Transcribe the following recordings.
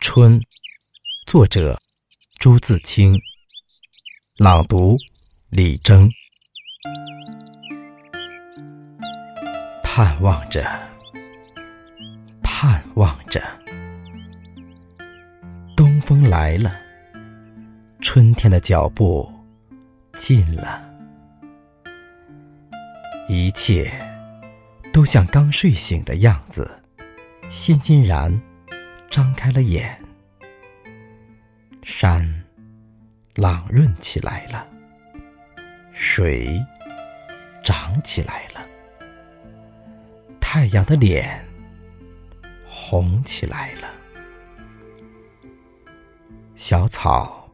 春，作者朱自清，朗读李征。盼望着，盼望着，东风来了，春天的脚步近了，一切都像刚睡醒的样子，欣欣然张开了眼。山朗润起来了，水涨起来了。太阳的脸红起来了，小草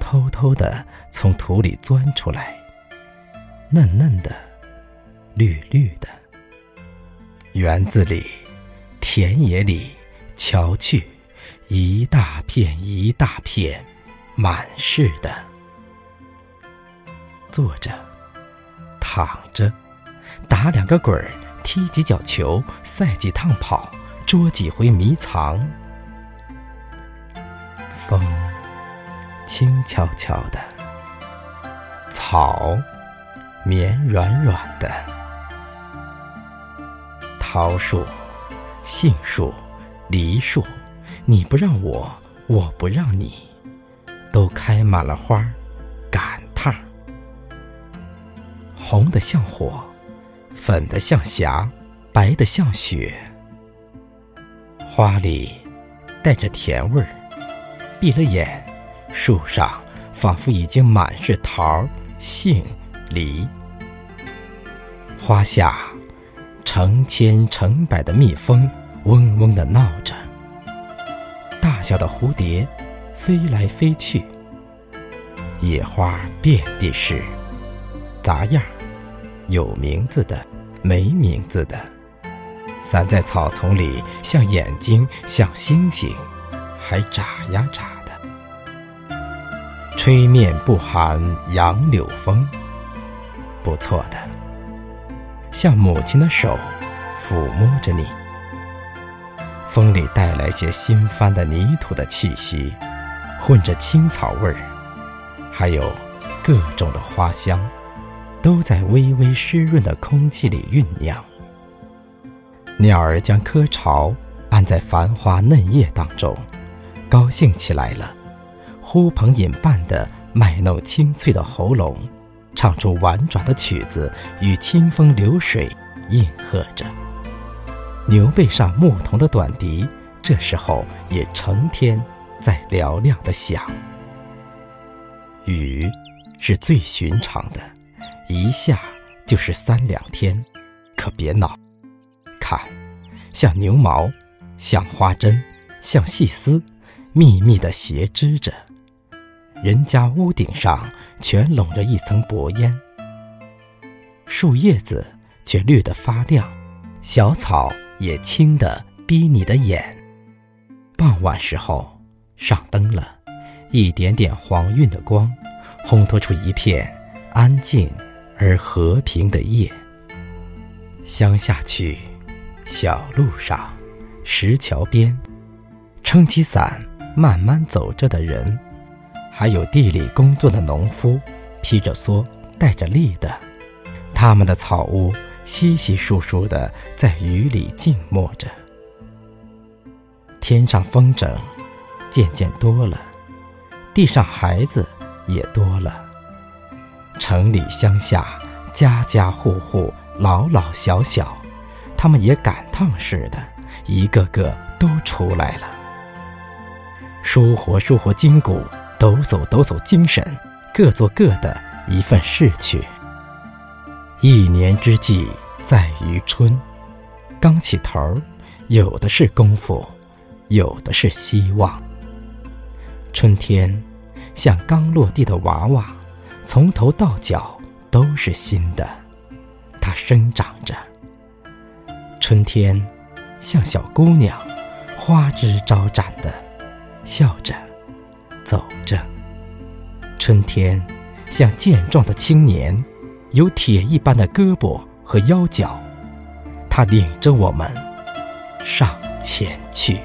偷偷的从土里钻出来，嫩嫩的，绿绿的。园子里、田野里，瞧去，一大片一大片，满是的。坐着，躺着，打两个滚儿。踢几脚球，赛几趟跑，捉几回迷藏。风轻悄悄的，草绵软软的，桃树、杏树、梨树，你不让我，我不让你，都开满了花，赶趟，红的像火。粉的像霞，白的像雪。花里带着甜味儿，闭了眼，树上仿佛已经满是桃、杏、梨。花下成千成百的蜜蜂嗡嗡的闹着，大小的蝴蝶飞来飞去。野花遍地是，杂样儿。有名字的，没名字的，散在草丛里，像眼睛，像星星，还眨呀眨的。吹面不寒杨柳风，不错的，像母亲的手抚摸着你。风里带来些新翻的泥土的气息，混着青草味儿，还有各种的花香。都在微微湿润的空气里酝酿。鸟儿将窠巢安在繁花嫩叶当中，高兴起来了，呼朋引伴的卖弄清脆的喉咙，唱出婉转的曲子，与清风流水应和着。牛背上牧童的短笛，这时候也成天在嘹亮的响。雨是最寻常的。一下就是三两天，可别恼。看，像牛毛，像花针，像细丝，密密的斜织着。人家屋顶上全笼着一层薄烟，树叶子却绿得发亮，小草也轻的逼你的眼。傍晚时候，上灯了，一点点黄晕的光，烘托出一片安静。而和平的夜，乡下去，小路上，石桥边，撑起伞慢慢走着的人，还有地里工作的农夫，披着蓑带着笠的，他们的草屋稀稀疏疏的在雨里静默着。天上风筝渐渐多了，地上孩子也多了。城里乡下，家家户户，老老小小，他们也赶趟似的，一个个都出来了。舒活舒活筋骨，抖擞抖擞精神，各做各的一份事去。一年之计在于春，刚起头，有的是功夫，有的是希望。春天，像刚落地的娃娃。从头到脚都是新的，它生长着。春天像小姑娘，花枝招展的，笑着走着。春天像健壮的青年，有铁一般的胳膊和腰脚，他领着我们上前去。